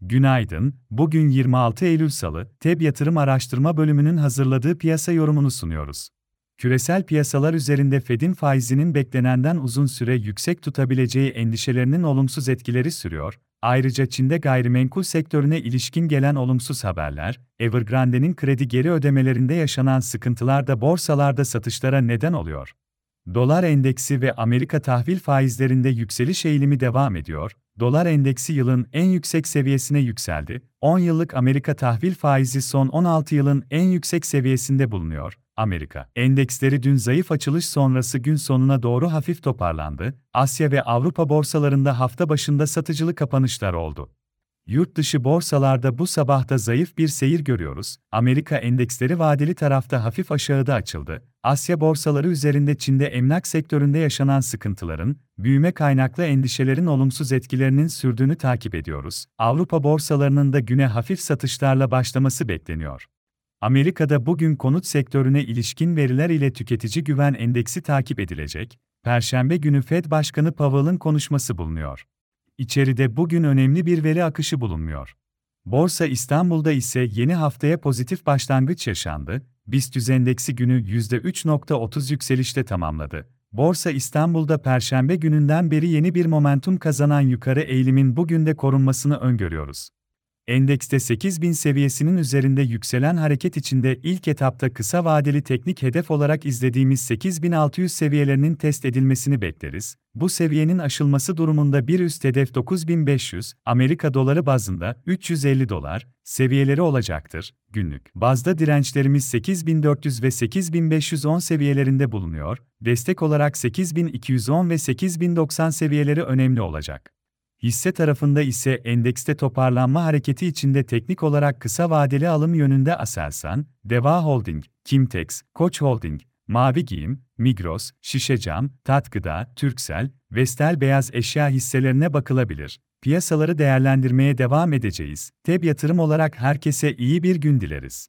Günaydın, bugün 26 Eylül Salı, TEB Yatırım Araştırma Bölümünün hazırladığı piyasa yorumunu sunuyoruz. Küresel piyasalar üzerinde Fed'in faizinin beklenenden uzun süre yüksek tutabileceği endişelerinin olumsuz etkileri sürüyor. Ayrıca Çin'de gayrimenkul sektörüne ilişkin gelen olumsuz haberler, Evergrande'nin kredi geri ödemelerinde yaşanan sıkıntılar da borsalarda satışlara neden oluyor. Dolar endeksi ve Amerika tahvil faizlerinde yükseliş eğilimi devam ediyor. Dolar endeksi yılın en yüksek seviyesine yükseldi. 10 yıllık Amerika tahvil faizi son 16 yılın en yüksek seviyesinde bulunuyor. Amerika endeksleri dün zayıf açılış sonrası gün sonuna doğru hafif toparlandı. Asya ve Avrupa borsalarında hafta başında satıcılı kapanışlar oldu. Yurt dışı borsalarda bu sabahta zayıf bir seyir görüyoruz. Amerika endeksleri vadeli tarafta hafif aşağıda açıldı. Asya borsaları üzerinde Çin'de emlak sektöründe yaşanan sıkıntıların, büyüme kaynaklı endişelerin olumsuz etkilerinin sürdüğünü takip ediyoruz. Avrupa borsalarının da güne hafif satışlarla başlaması bekleniyor. Amerika'da bugün konut sektörüne ilişkin veriler ile tüketici güven endeksi takip edilecek. Perşembe günü Fed Başkanı Powell'ın konuşması bulunuyor. İçeride bugün önemli bir veri akışı bulunmuyor. Borsa İstanbul'da ise yeni haftaya pozitif başlangıç yaşandı. BIST endeksi günü %3.30 yükselişte tamamladı. Borsa İstanbul'da perşembe gününden beri yeni bir momentum kazanan yukarı eğilimin bugün de korunmasını öngörüyoruz. Endekste 8000 seviyesinin üzerinde yükselen hareket içinde ilk etapta kısa vadeli teknik hedef olarak izlediğimiz 8600 seviyelerinin test edilmesini bekleriz. Bu seviyenin aşılması durumunda bir üst hedef 9500, Amerika doları bazında 350 dolar seviyeleri olacaktır. Günlük bazda dirençlerimiz 8400 ve 8510 seviyelerinde bulunuyor. Destek olarak 8210 ve 8090 seviyeleri önemli olacak. Hisse tarafında ise endekste toparlanma hareketi içinde teknik olarak kısa vadeli alım yönünde Aselsan, Deva Holding, Kimtex, Koç Holding, Mavi Giyim, Migros, Şişecam, Tatgıda, Türksel, Vestel Beyaz Eşya hisselerine bakılabilir. Piyasaları değerlendirmeye devam edeceğiz. TEB yatırım olarak herkese iyi bir gün dileriz.